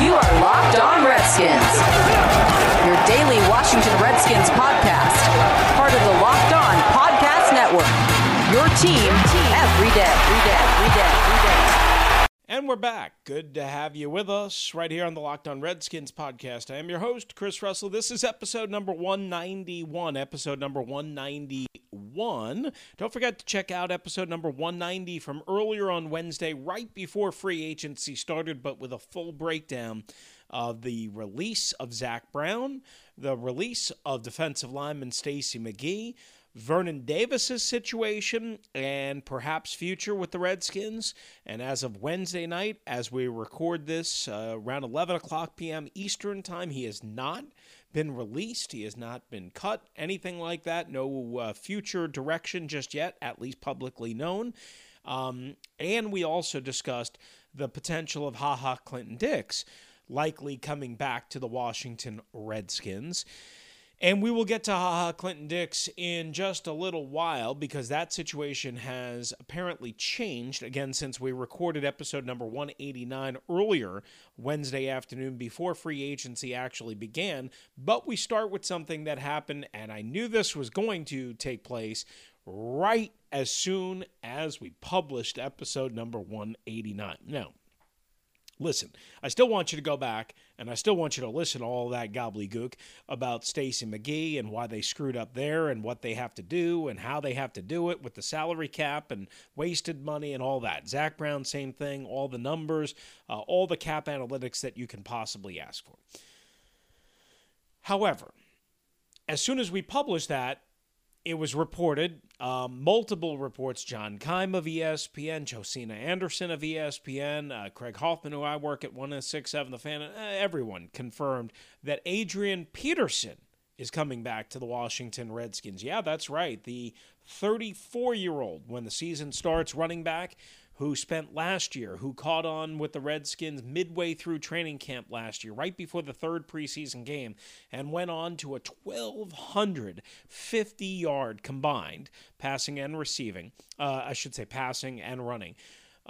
You are Locked On Redskins, your daily Washington Redskins podcast, part of the Locked On Podcast Network. Your team every day, every day, every day. And we're back. Good to have you with us right here on the Locked On Redskins podcast. I am your host, Chris Russell. This is episode number 191. Episode number 191. Don't forget to check out episode number 190 from earlier on Wednesday, right before free agency started, but with a full breakdown of the release of Zach Brown, the release of defensive lineman Stacy McGee Vernon Davis's situation and perhaps future with the Redskins. And as of Wednesday night, as we record this uh, around 11 o'clock p.m. Eastern Time, he has not been released. He has not been cut, anything like that. No uh, future direction just yet, at least publicly known. Um, and we also discussed the potential of Ha Ha Clinton Dix likely coming back to the Washington Redskins. And we will get to Ha Ha Clinton Dix in just a little while because that situation has apparently changed again since we recorded episode number 189 earlier Wednesday afternoon before free agency actually began. But we start with something that happened, and I knew this was going to take place right as soon as we published episode number 189. Now, listen, I still want you to go back and I still want you to listen to all that gobbledygook about Stacy McGee and why they screwed up there and what they have to do and how they have to do it with the salary cap and wasted money and all that. Zach Brown, same thing, all the numbers, uh, all the cap analytics that you can possibly ask for. However, as soon as we published that, it was reported, um, multiple reports, John Keim of ESPN, Josina Anderson of ESPN, uh, Craig Hoffman, who I work at 1067 The Fan, uh, everyone confirmed that Adrian Peterson is coming back to the Washington Redskins. Yeah, that's right. The 34 year old, when the season starts, running back who spent last year, who caught on with the Redskins midway through training camp last year, right before the third preseason game, and went on to a 1,250 yard combined passing and receiving. Uh, I should say passing and running.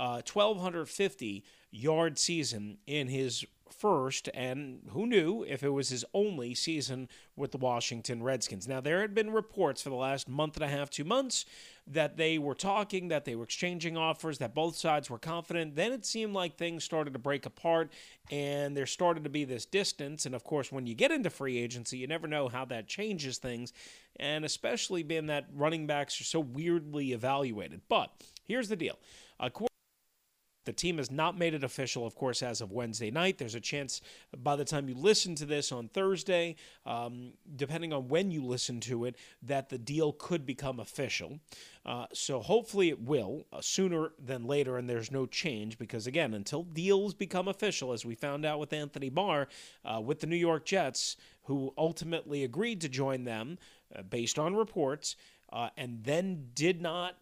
Uh, 1,250 yard season in his first, and who knew if it was his only season with the Washington Redskins. Now, there had been reports for the last month and a half, two months, that they were talking, that they were exchanging offers, that both sides were confident. Then it seemed like things started to break apart, and there started to be this distance. And of course, when you get into free agency, you never know how that changes things, and especially being that running backs are so weirdly evaluated. But here's the deal. According the team has not made it official, of course, as of Wednesday night. There's a chance by the time you listen to this on Thursday, um, depending on when you listen to it, that the deal could become official. Uh, so hopefully it will uh, sooner than later, and there's no change because, again, until deals become official, as we found out with Anthony Barr uh, with the New York Jets, who ultimately agreed to join them uh, based on reports, uh, and then did not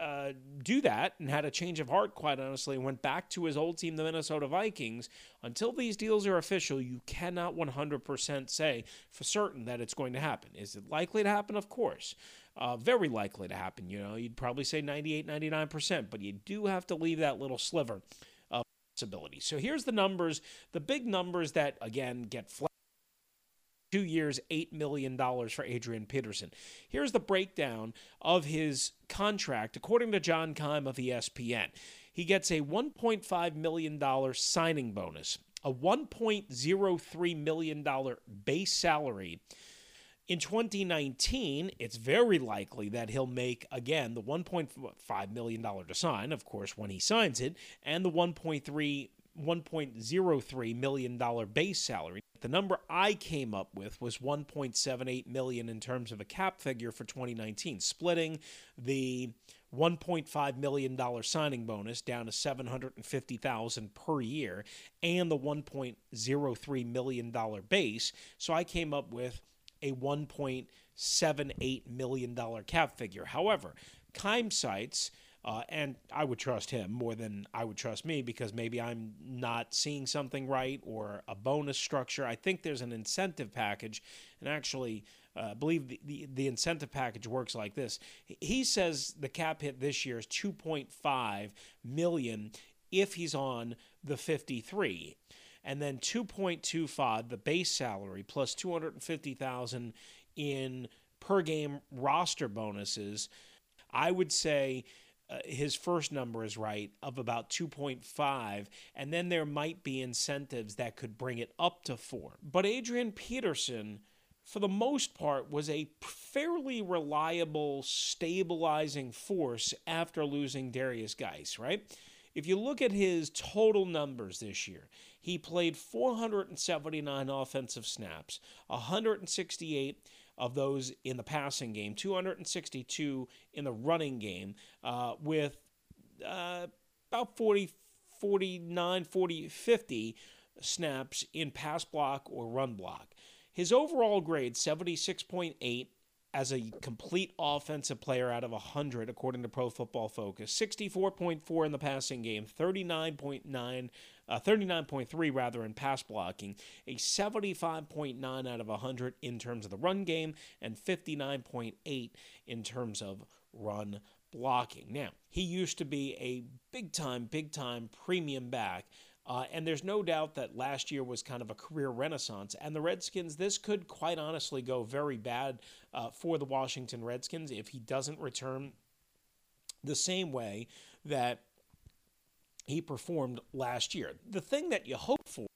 uh, do that and had a change of heart, quite honestly, went back to his old team, the Minnesota Vikings. Until these deals are official, you cannot 100% say for certain that it's going to happen. Is it likely to happen? Of course. Uh, very likely to happen. You know, you'd probably say 98, 99%, but you do have to leave that little sliver of possibility. So here's the numbers, the big numbers that, again, get flat two years, $8 million for Adrian Peterson. Here's the breakdown of his contract, according to John Keim of ESPN. He gets a $1.5 million signing bonus, a $1.03 million base salary. In 2019, it's very likely that he'll make again the 1.5 million dollar to sign, of course, when he signs it, and the 1.3 $1.03 million base salary. The number I came up with was 1.78 million in terms of a cap figure for 2019, splitting the 1.5 million dollar signing bonus down to 750,000 per year and the 1.03 million dollar base. So I came up with a 1.78 million dollar cap figure. However, Keim cites uh, and I would trust him more than I would trust me because maybe I'm not seeing something right or a bonus structure. I think there's an incentive package, and actually, uh, I believe the, the, the incentive package works like this. He says the cap hit this year is 2.5 million if he's on the 53, and then 2.25 the base salary plus 250,000 in per game roster bonuses. I would say uh, his first number is right of about 2.5 and then there might be incentives that could bring it up to 4 but Adrian Peterson for the most part was a fairly reliable stabilizing force after losing Darius Guice right? If you look at his total numbers this year he played 479 offensive snaps 168 of those in the passing game, 262 in the running game, uh, with uh, about 40, 49, 40, 50 snaps in pass block or run block. His overall grade, 76.8 as a complete offensive player out of 100, according to Pro Football Focus. 64.4 in the passing game, 39.9, uh, 39.3 rather in pass blocking, a 75.9 out of 100 in terms of the run game, and 59.8 in terms of run blocking. Now, he used to be a big time, big time premium back. Uh, and there's no doubt that last year was kind of a career renaissance. And the Redskins, this could quite honestly go very bad uh, for the Washington Redskins if he doesn't return the same way that he performed last year. The thing that you hope for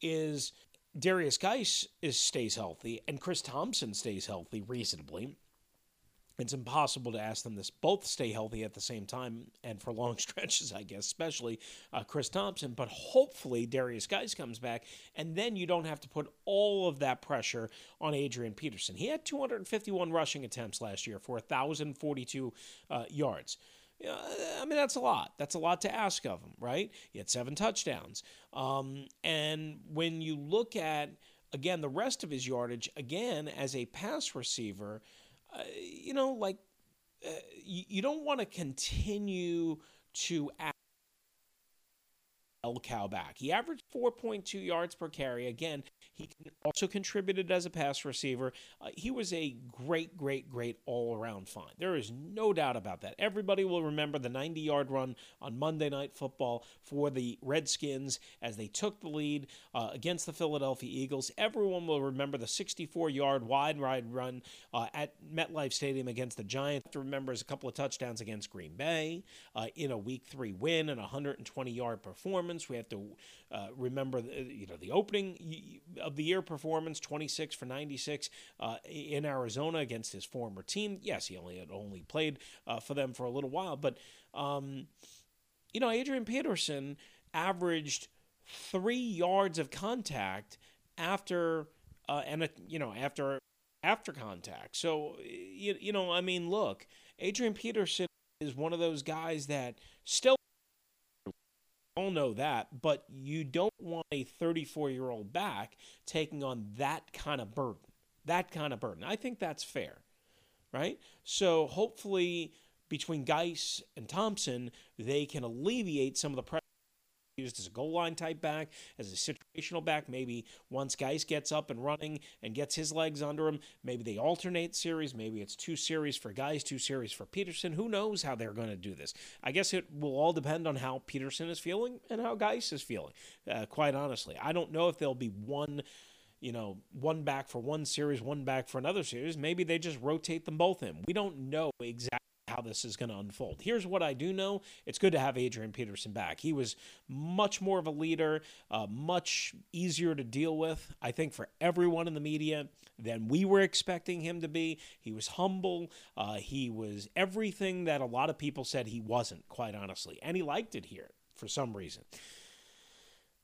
is Darius Guice is stays healthy and Chris Thompson stays healthy reasonably it's impossible to ask them this both stay healthy at the same time and for long stretches, I guess, especially uh, Chris Thompson. But hopefully, Darius Guice comes back, and then you don't have to put all of that pressure on Adrian Peterson. He had 251 rushing attempts last year for 1,042 uh, yards. I mean, that's a lot. That's a lot to ask of him, right? He had seven touchdowns. Um, and when you look at, again, the rest of his yardage, again, as a pass receiver, uh, you know, like uh, you, you don't want to continue to bell cow back. He averaged 4.2 yards per carry. Again, he also contributed as a pass receiver. Uh, he was a great, great, great all around find. There is no doubt about that. Everybody will remember the 90 yard run on Monday Night Football for the Redskins as they took the lead uh, against the Philadelphia Eagles. Everyone will remember the 64 yard wide ride run uh, at MetLife Stadium against the Giants. Remembers a couple of touchdowns against Green Bay uh, in a Week Three win and a 120 yard performance. We have to uh, remember, the, you know, the opening of the year performance, 26 for 96 uh, in Arizona against his former team. Yes, he only had only played uh, for them for a little while, but um, you know, Adrian Peterson averaged three yards of contact after uh, and you know after after contact. So you, you know, I mean, look, Adrian Peterson is one of those guys that still all know that, but you don't want a 34 year old back taking on that kind of burden. That kind of burden. I think that's fair, right? So hopefully, between Guice and Thompson, they can alleviate some of the pressure used as a goal line type back, as a situational back. Maybe once Guice gets up and running and gets his legs under him, maybe they alternate series. Maybe it's two series for Guice, two series for Peterson. Who knows how they're going to do this? I guess it will all depend on how Peterson is feeling and how Guice is feeling, uh, quite honestly. I don't know if there'll be one you know, one back for one series, one back for another series. Maybe they just rotate them both in. We don't know exactly how this is going to unfold. Here's what I do know it's good to have Adrian Peterson back. He was much more of a leader, uh, much easier to deal with, I think, for everyone in the media than we were expecting him to be. He was humble. Uh, he was everything that a lot of people said he wasn't, quite honestly. And he liked it here for some reason.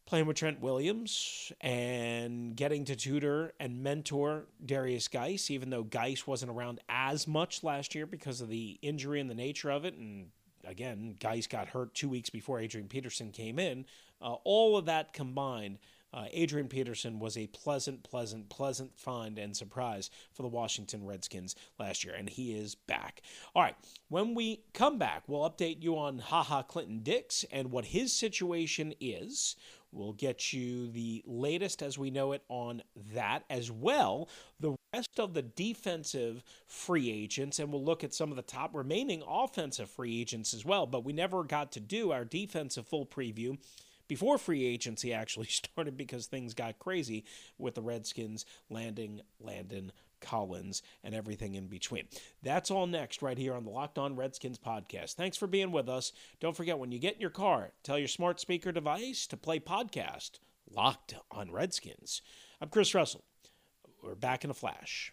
Playing with Trent Williams and getting to tutor and mentor Darius Guice, even though Guice wasn't around as much last year because of the injury and the nature of it. And again, Guice got hurt two weeks before Adrian Peterson came in. Uh, all of that combined uh, Adrian Peterson was a pleasant, pleasant, pleasant find and surprise for the Washington Redskins last year, and he is back. All right, when we come back, we'll update you on Haha Clinton Dix and what his situation is. We'll get you the latest as we know it on that as well. The rest of the defensive free agents, and we'll look at some of the top remaining offensive free agents as well. But we never got to do our defensive full preview before free agency actually started because things got crazy with the Redskins landing Landon Collins and everything in between. That's all next right here on the Locked On Redskins podcast. Thanks for being with us. Don't forget when you get in your car, tell your smart speaker device to play podcast Locked on Redskins. I'm Chris Russell. We're back in a flash.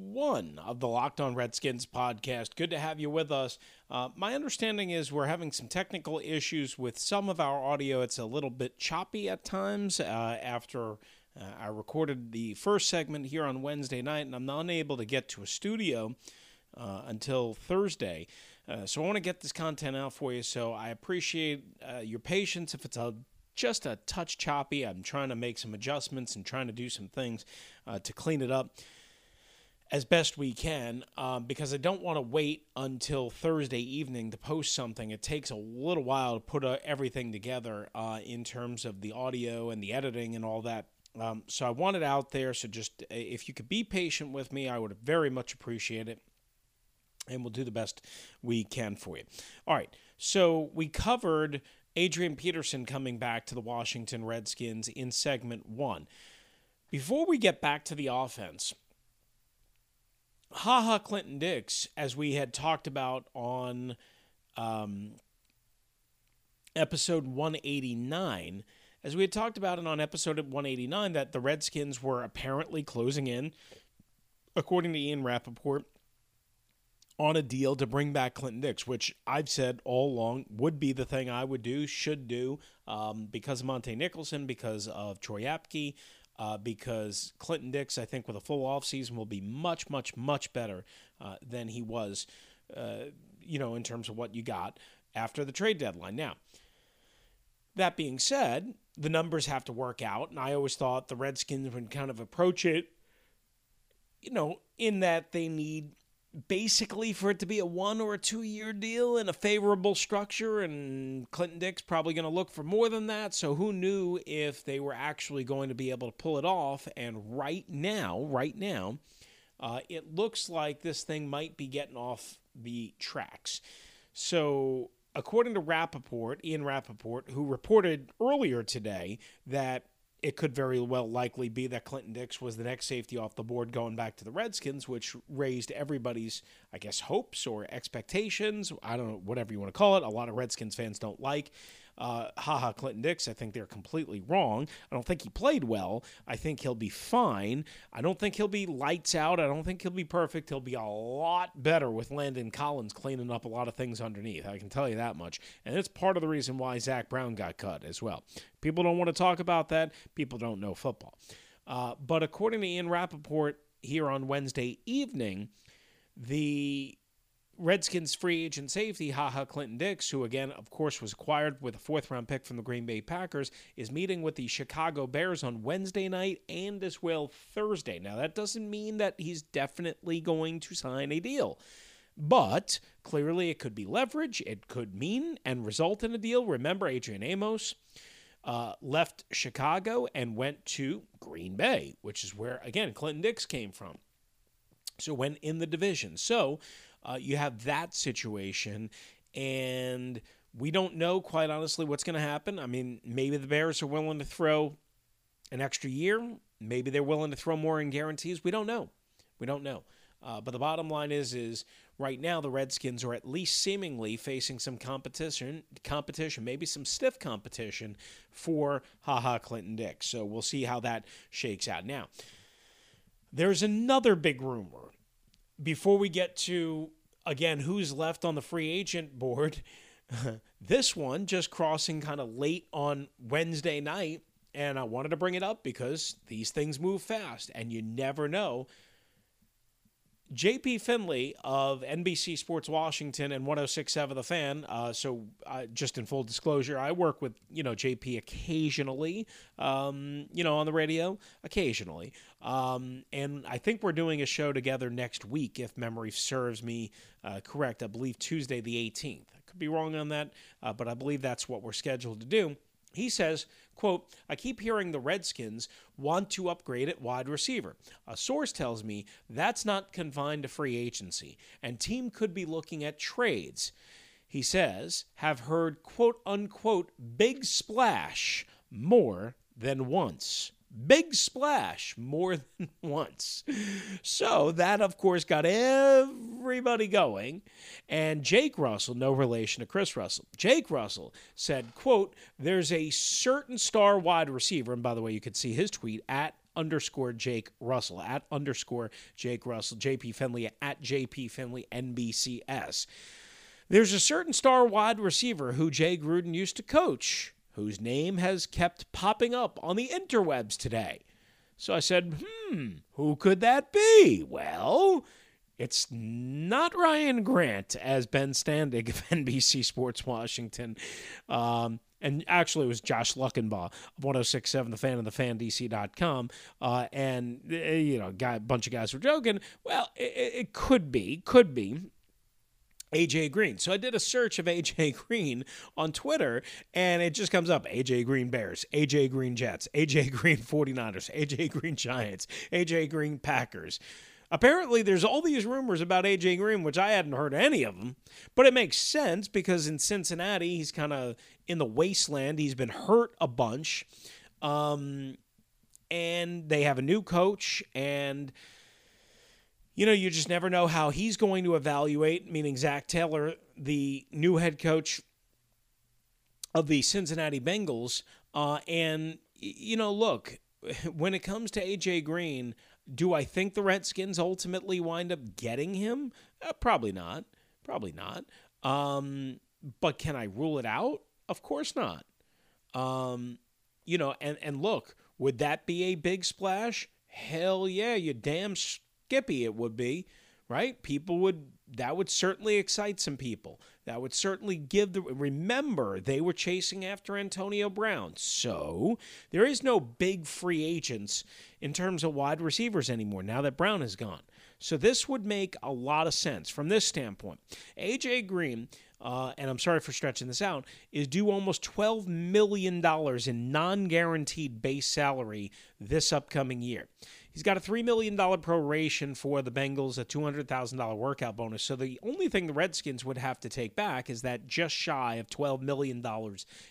of the Locked On Redskins podcast. Good to have you with us. Uh, my understanding is we're having some technical issues with some of our audio. It's a little bit choppy at times uh, after. Uh, I recorded the first segment here on Wednesday night, and I'm not able to get to a studio uh, until Thursday. Uh, so I want to get this content out for you. So I appreciate uh, your patience if it's a just a touch choppy. I'm trying to make some adjustments and trying to do some things uh, to clean it up as best we can um, because I don't want to wait until Thursday evening to post something. It takes a little while to put uh, everything together uh, in terms of the audio and the editing and all that. Um, so I want it out there. So just uh, if you could be patient with me, I would very much appreciate it. And we'll do the best we can for you. All right. So we covered Adrian Peterson coming back to the Washington Redskins in segment one. Before we get back to the offense, haha Clinton Dix, as we had talked about on um, episode 189, as we had talked about it on episode 189, that the Redskins were apparently closing in, according to Ian Rapoport, on a deal to bring back Clinton Dix, which I've said all along would be the thing I would do, should do, um, because of Montae Nicholson, because of Troy Apke, uh, because Clinton Dix, I think, with a full offseason will be much, much, much better uh, than he was, uh, you know, in terms of what you got after the trade deadline. Now, that being said, the numbers have to work out, and I always thought the Redskins would kind of approach it, you know, in that they need basically for it to be a one or a two year deal in a favorable structure and Clinton Dix probably going to look for more than that. So who knew if they were actually going to be able to pull it off? And right now right now uh, it looks like this thing might be getting off the tracks. So according to Rapoport Ian Rapoport who reported earlier today that it could very well likely be that Clinton Dix was the next safety off the board going back to the Redskins, which raised everybody's, I guess, hopes or expectations. I don't know, whatever you want to call it. A lot of Redskins fans don't like uh, haha, Clinton Dix, I think they're completely wrong. I don't think he played well. I think he'll be fine. I don't think he'll be lights out. I don't think he'll be perfect. He'll be a lot better with Landon Collins cleaning up a lot of things underneath. I can tell you that much. And it's part of the reason why Zach Brown got cut as well. People don't want to talk about that. People don't know football. Uh, but according to Ian Rapoport here on Wednesday evening, the Redskins free agent safety, haha Clinton Dix, who again, of course, was acquired with a fourth round pick from the Green Bay Packers, is meeting with the Chicago Bears on Wednesday night and as well Thursday. Now, that doesn't mean that he's definitely going to sign a deal. But clearly, it could be leverage. It could mean and result in a deal. Remember, Adrian Amos uh, left Chicago and went to Green Bay, which is where, again, Clinton Dix came from. So went in the division. So uh, you have that situation, and we don't know, quite honestly, what's going to happen. I mean, maybe the Bears are willing to throw an extra year. Maybe they're willing to throw more in guarantees. We don't know. We don't know. Uh, but the bottom line is, is right now the Redskins are at least seemingly facing some competition, competition, maybe some stiff competition for haha Clinton Dix. So we'll see how that shakes out. Now, there's another big rumor before we get to again who's left on the free agent board. this one just crossing kind of late on Wednesday night, and I wanted to bring it up because these things move fast, and you never know JP Finley of NBC Sports Washington and 1067 The Fan. Uh, so, uh, just in full disclosure, I work with you know JP occasionally, um, you know, on the radio occasionally, um, and I think we're doing a show together next week, if memory serves me uh, correct. I believe Tuesday the 18th. I could be wrong on that, uh, but I believe that's what we're scheduled to do. He says, quote, I keep hearing the Redskins want to upgrade at wide receiver. A source tells me that's not confined to free agency, and team could be looking at trades. He says, have heard quote unquote big splash more than once big splash more than once. So that, of course, got everybody going. And Jake Russell, no relation to Chris Russell, Jake Russell said, quote, there's a certain star wide receiver. And by the way, you could see his tweet at underscore Jake Russell, at underscore Jake Russell, JP Finley, at JP Finley, NBCS. There's a certain star wide receiver who Jay Gruden used to coach whose name has kept popping up on the interwebs today. So I said, hmm, who could that be? Well, it's not Ryan Grant, as Ben Standig of NBC Sports Washington. Um, and actually, it was Josh Luckenbaugh of 1067 The Fan and TheFanDC.com. Uh, and, uh, you know, guy, a bunch of guys were joking. Well, it, it could be, could be. AJ Green. So I did a search of AJ Green on Twitter and it just comes up AJ Green Bears, AJ Green Jets, AJ Green 49ers, AJ Green Giants, AJ Green Packers. Apparently, there's all these rumors about AJ Green, which I hadn't heard any of them, but it makes sense because in Cincinnati, he's kind of in the wasteland. He's been hurt a bunch. Um, and they have a new coach, and you know, you just never know how he's going to evaluate, meaning Zac Taylor, the new head coach of the Cincinnati Bengals. Uh, and, you know, look, when it comes to A.J. Green, do I think the Redskins ultimately wind up getting him? Uh, probably not. Probably not. Um, but can I rule it out? Of course not. Um, you know, and, and look, would that be a big splash? Hell yeah, you damn Skippy, it would be, right? People would, that would certainly excite some people. That would certainly give the, remember, they were chasing after Antonio Brown. So there is no big free agents in terms of wide receivers anymore now that Brown is gone. So this would make a lot of sense from this standpoint. AJ Green, uh, and I'm sorry for stretching this out, is due almost $12 million in non guaranteed base salary this upcoming year. He's got a $3 million proration for the Bengals, a $200,000 workout bonus. So the only thing the Redskins would have to take back is that just shy of $12 million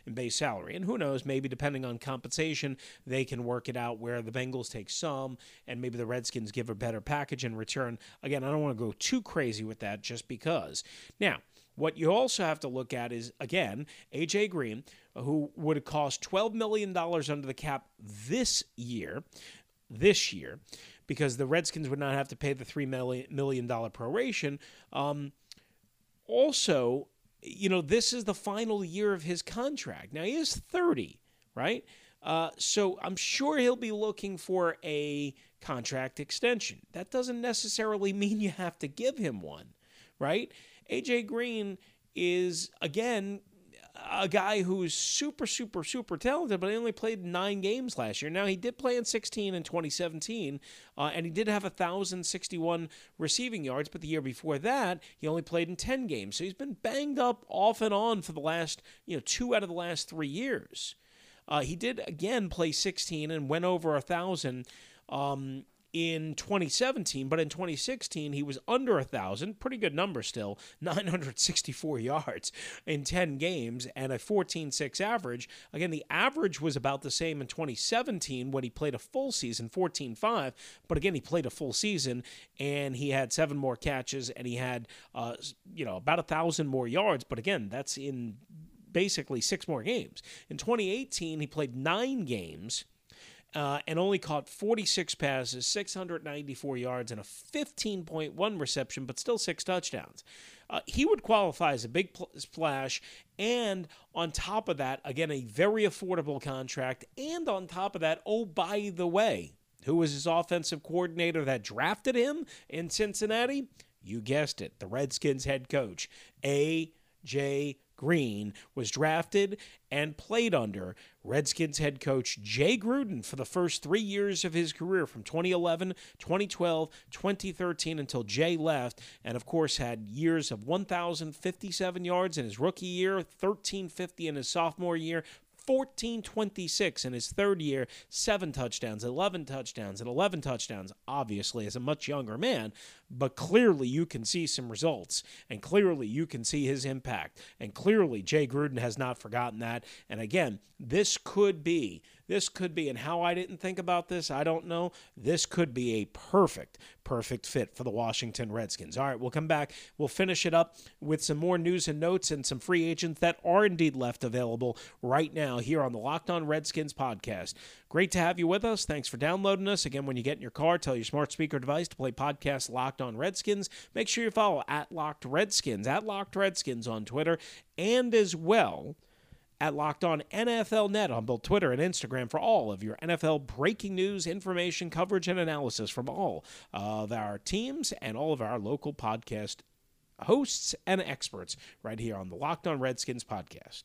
in base salary. And who knows, maybe depending on compensation, they can work it out where the Bengals take some and maybe the Redskins give a better package in return. Again, I don't want to go too crazy with that just because. Now, what you also have to look at is, again, A.J. Green, who would have cost $12 million under the cap this year this year because the Redskins would not have to pay the $3 million proration. Um, also, you know, this is the final year of his contract. Now, he is 30, right? Uh, so I'm sure he'll be looking for a contract extension. That doesn't necessarily mean you have to give him one, right? AJ Green is, again, a guy who's super, super, super talented, but he only played nine games last year. Now, he did play in 16 in 2017, uh, and he did have 1,061 receiving yards, but the year before that, he only played in 10 games. So he's been banged up off and on for the last, you know, two out of the last three years. Uh, he did again play 16 and went over a thousand. Um, in 2017, but in 2016 he was under a thousand, pretty good number still, 964 yards in 10 games and a 14.6 average. Again, the average was about the same in 2017 when he played a full season, 14.5, but again he played a full season and he had seven more catches and he had, uh, you know, about a thousand more yards. But again, that's in basically six more games. In 2018, he played nine games uh, and only caught 46 passes, 694 yards, and a 15.1 reception, but still six touchdowns. Uh, he would qualify as a big pl- splash, and on top of that, again, a very affordable contract. And on top of that, oh, by the way, who was his offensive coordinator that drafted him in Cincinnati? You guessed it, the Redskins head coach, A.J. Green was drafted and played under Redskins head coach Jay Gruden for the first three years of his career from 2011, 2012, 2013 until Jay left, and of course had years of 1,057 yards in his rookie year, 1,350 in his sophomore year, 1426 in his third year, seven touchdowns, 11 touchdowns, and 11 touchdowns, obviously, as a much younger man. But clearly, you can see some results, and clearly, you can see his impact. And clearly, Jay Gruden has not forgotten that. And again, this could be this could be, and how I didn't think about this, I don't know. This could be a perfect, perfect fit for the Washington Redskins. All right, we'll come back. We'll finish it up with some more news and notes and some free agents that are indeed left available right now here on the Locked On Redskins podcast. Great to have you with us. Thanks for downloading us. Again, when you get in your car, tell your smart speaker device to play podcast Locked On Redskins. Make sure you follow at Locked Redskins, at Locked Redskins on Twitter, and as well at Locked On NFL Net on both Twitter and Instagram for all of your NFL breaking news, information, coverage, and analysis from all of our teams and all of our local podcast hosts and experts right here on the Locked On Redskins podcast.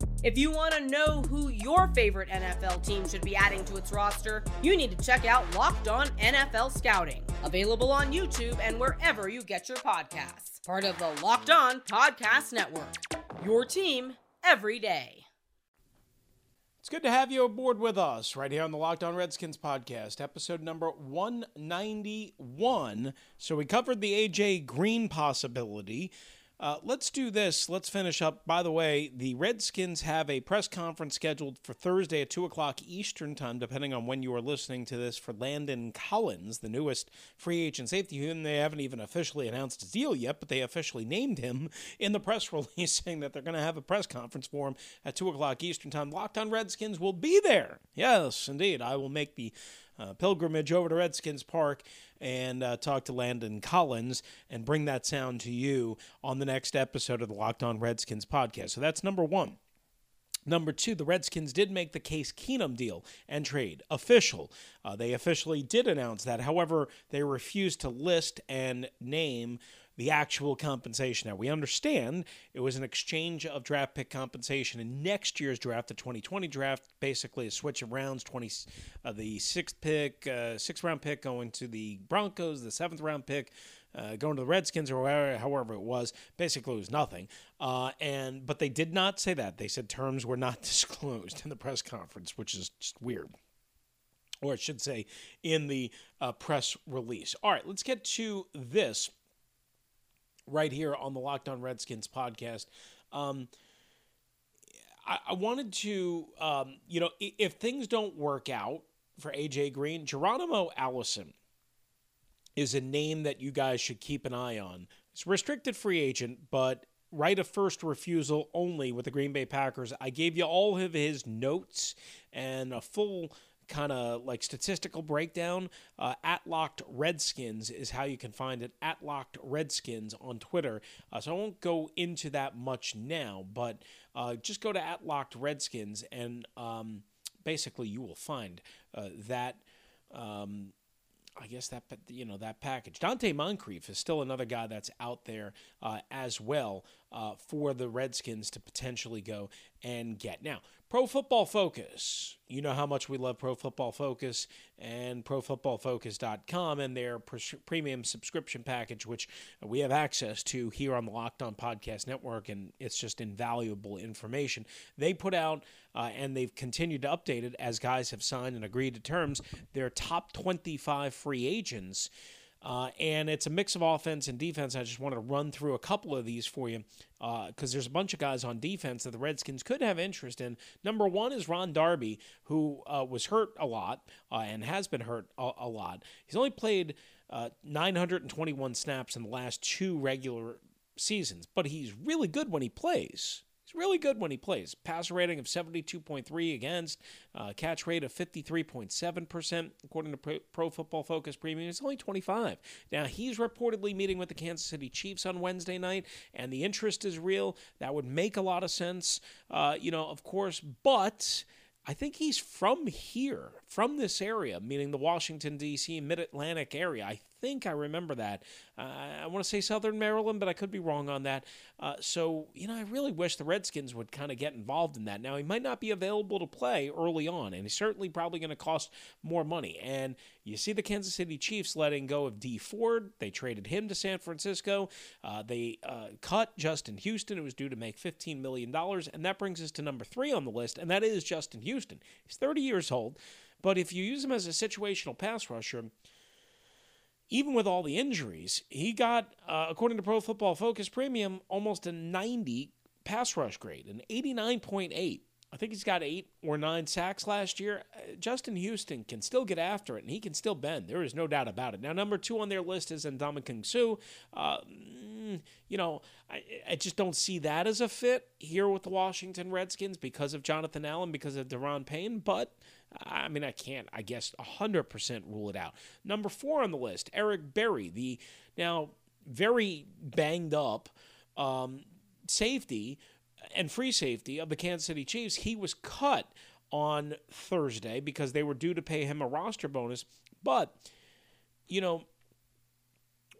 If you want to know who your favorite NFL team should be adding to its roster, you need to check out Locked On NFL Scouting, available on YouTube and wherever you get your podcasts. Part of the Locked On Podcast Network. Your team every day. It's good to have you aboard with us right here on the Locked On Redskins podcast, episode number 191. So we covered the AJ Green possibility. Uh, let's do this. Let's finish up. By the way, the Redskins have a press conference scheduled for Thursday at 2 o'clock Eastern Time, depending on when you are listening to this, for Landon Collins, the newest free agent safety, and they haven't even officially announced his deal yet, but they officially named him in the press release saying that they're going to have a press conference for him at 2 o'clock Eastern Time. Locked on Redskins will be there. Yes, indeed. I will make the uh, pilgrimage over to Redskins Park and uh, talk to Landon Collins and bring that sound to you on the next episode of the Locked On Redskins podcast. So that's number one. Number two, the Redskins did make the Case Keenum deal and trade official. Uh, they officially did announce that. However, they refused to list and name the actual compensation. Now, we understand it was an exchange of draft pick compensation in next year's draft, the 2020 draft, basically a switch of rounds, 20, uh, the sixth pick, uh, sixth round pick going to the Broncos, the seventh round pick uh, going to the Redskins or however it was. Basically, it was nothing. Uh, and but they did not say that. They said terms were not disclosed in the press conference, which is just weird. Or I should say, in the uh, press release. All right, let's get to this right here on the Locked On Redskins podcast. Um, I, I, wanted to, um, you know, if things don't work out for AJ Green, Geronimo Allison is a name that you guys should keep an eye on. It's restricted free agent, but right of first refusal only with the Green Bay Packers. I gave you all of his notes and a full kind of like statistical breakdown, uh, at Locked Redskins is how you can find it. At Locked Redskins on Twitter. Uh, so I won't go into that much now, but uh, just go to at Locked Redskins and um, basically you will find uh, that. Um, I guess that you know that package. Donte Moncrief is still another guy that's out there uh, as well uh, for the Redskins to potentially go and get. Now, Pro Football Focus. You know how much we love Pro Football Focus and ProFootballFocus.com and their premium subscription package, which we have access to here on the Locked On Podcast Network, and it's just invaluable information. They put out, uh, and they've continued to update it as guys have signed and agreed to terms, their top 25 free agents. Uh, and it's a mix of offense and defense. I just wanted to run through a couple of these for you because uh, there's a bunch of guys on defense that the Redskins could have interest in. Number one is Ron Darby, who uh, was hurt a lot uh, and has been hurt a, a lot. He's only played uh, 921 snaps in the last two regular seasons, but he's really good when he plays. He's really good when he plays. Passer rating of 72.3 against, uh, catch rate of 53.7%, according to Pro, Football Focus Premium. He's only 25. Now, he's reportedly meeting with the Kansas City Chiefs on Wednesday night, and the interest is real. That would make a lot of sense, uh, you know, of course, but. I think he's from here, from this area, meaning the Washington, D.C., mid Atlantic area. I think I remember that. Uh, I want to say Southern Maryland, but I could be wrong on that. Uh, so, you know, I really wish the Redskins would kind of get involved in that. Now, he might not be available to play early on, and he's certainly probably going to cost more money. And you see the Kansas City Chiefs letting go of Dee Ford. They traded him to San Francisco. Uh, they uh, cut Justin Houston, It was due to make $15 million. And that brings us to number three on the list, and that is Justin Houston. He's 30 years old. But if you use him as a situational pass rusher, even with all the injuries, he got, uh, according to Pro Football Focus Premium, almost a 90 pass rush grade, an 89.8. I think he's got eight or nine sacks last year. Uh, Justin Houston can still get after it, and he can still bend. There is no doubt about it. Now, number two on their list is Ndamukong Suh. Uh, mm, you know, I, I, just don't see that as a fit here with the Washington Redskins because of Jonathan Allen, because of Da'Ron Payne, but I mean, I can't, I guess, 100% rule it out. Number four on the list, Eric Berry, the now very banged up um, safety and free safety of the Kansas City Chiefs. He was cut on Thursday because they were due to pay him a roster bonus. But, you know,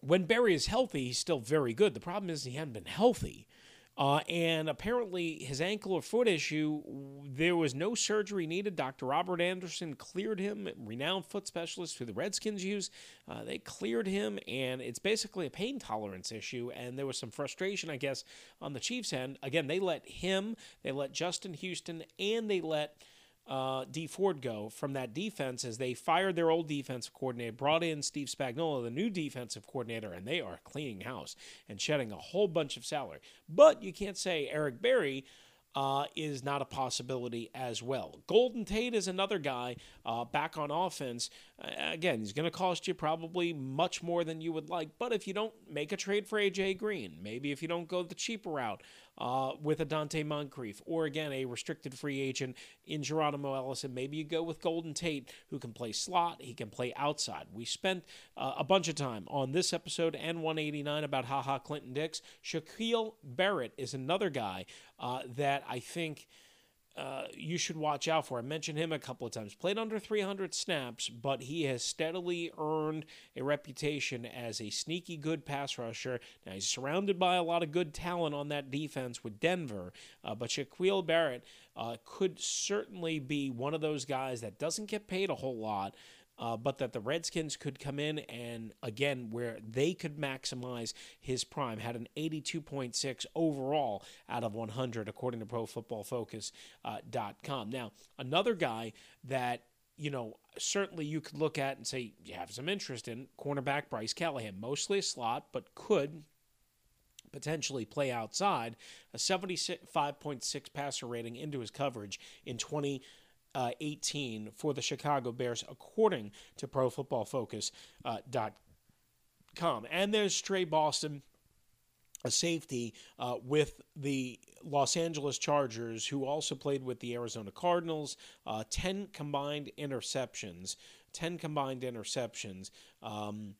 when Berry is healthy, he's still very good. The problem is he hadn't been healthy. Uh, and apparently, his ankle or foot issue, there was no surgery needed. Dr. Robert Anderson cleared him, renowned foot specialist who the Redskins use. Uh, they cleared him, and it's basically a pain tolerance issue. And there was some frustration, I guess, on the Chiefs' end. Again, they let him, they let Justin Houston, and they let uh, Dee Ford go from that defense as they fired their old defensive coordinator, brought in Steve Spagnuolo, the new defensive coordinator, and they are cleaning house and shedding a whole bunch of salary. But you can't say Eric Berry uh, is not a possibility as well. Golden Tate is another guy uh, back on offense. Uh, again, he's going to cost you probably much more than you would like. But if you don't make a trade for AJ Green, maybe if you don't go the cheaper route, uh, with a Donte Moncrief, or again, a restricted free agent in Geronimo Allison. Maybe you go with Golden Tate, who can play slot, he can play outside. We spent uh, a bunch of time on this episode and 189 about Ha Ha Clinton-Dix. Shaquille Barrett is another guy uh, that I think uh, you should watch out for. I mentioned him a couple of times. Played under 300 snaps, but he has steadily earned a reputation as a sneaky good pass rusher. Now, he's surrounded by a lot of good talent on that defense with Denver, uh, but Shaquille Barrett uh, could certainly be one of those guys that doesn't get paid a whole lot uh, but that the Redskins could come in and, again, where they could maximize his prime, had an 82.6 overall out of 100, according to ProFootballFocus.com. Uh, now, another guy that you know, certainly you could look at and say you have some interest in cornerback Bryce Callahan, mostly a slot, but could potentially play outside. A 75.6 passer rating into his coverage in 20- uh, 18 for the Chicago Bears, according to ProFootballFocus.com. Uh, and there's Tre Boston, a safety uh, with the Los Angeles Chargers, who also played with the Arizona Cardinals. Uh, 10 combined interceptions. 10 combined interceptions. Um,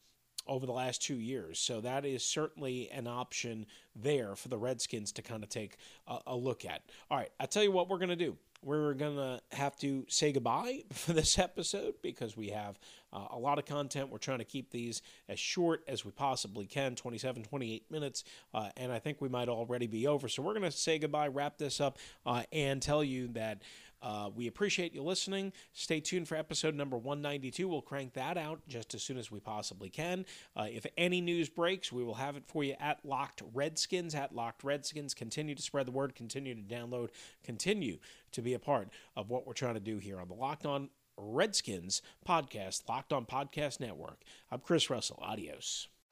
over the last two years. So that is certainly an option there for the Redskins to kind of take a, a look at. All right, I tell you what we're going to do. We're going to have to say goodbye for this episode because we have uh, a lot of content. We're trying to keep these as short as we possibly can 27, 28 minutes. Uh, and I think we might already be over. So we're going to say goodbye, wrap this up, uh, and tell you that. Uh, we appreciate you listening. Stay tuned for episode number 192. We'll crank that out just as soon as we possibly can. Uh, if any news breaks, we will have it for you at Locked Redskins. At Locked Redskins. Continue to spread the word, continue to download, continue to be a part of what we're trying to do here on the Locked On Redskins podcast, Locked On Podcast Network. I'm Chris Russell. Adios.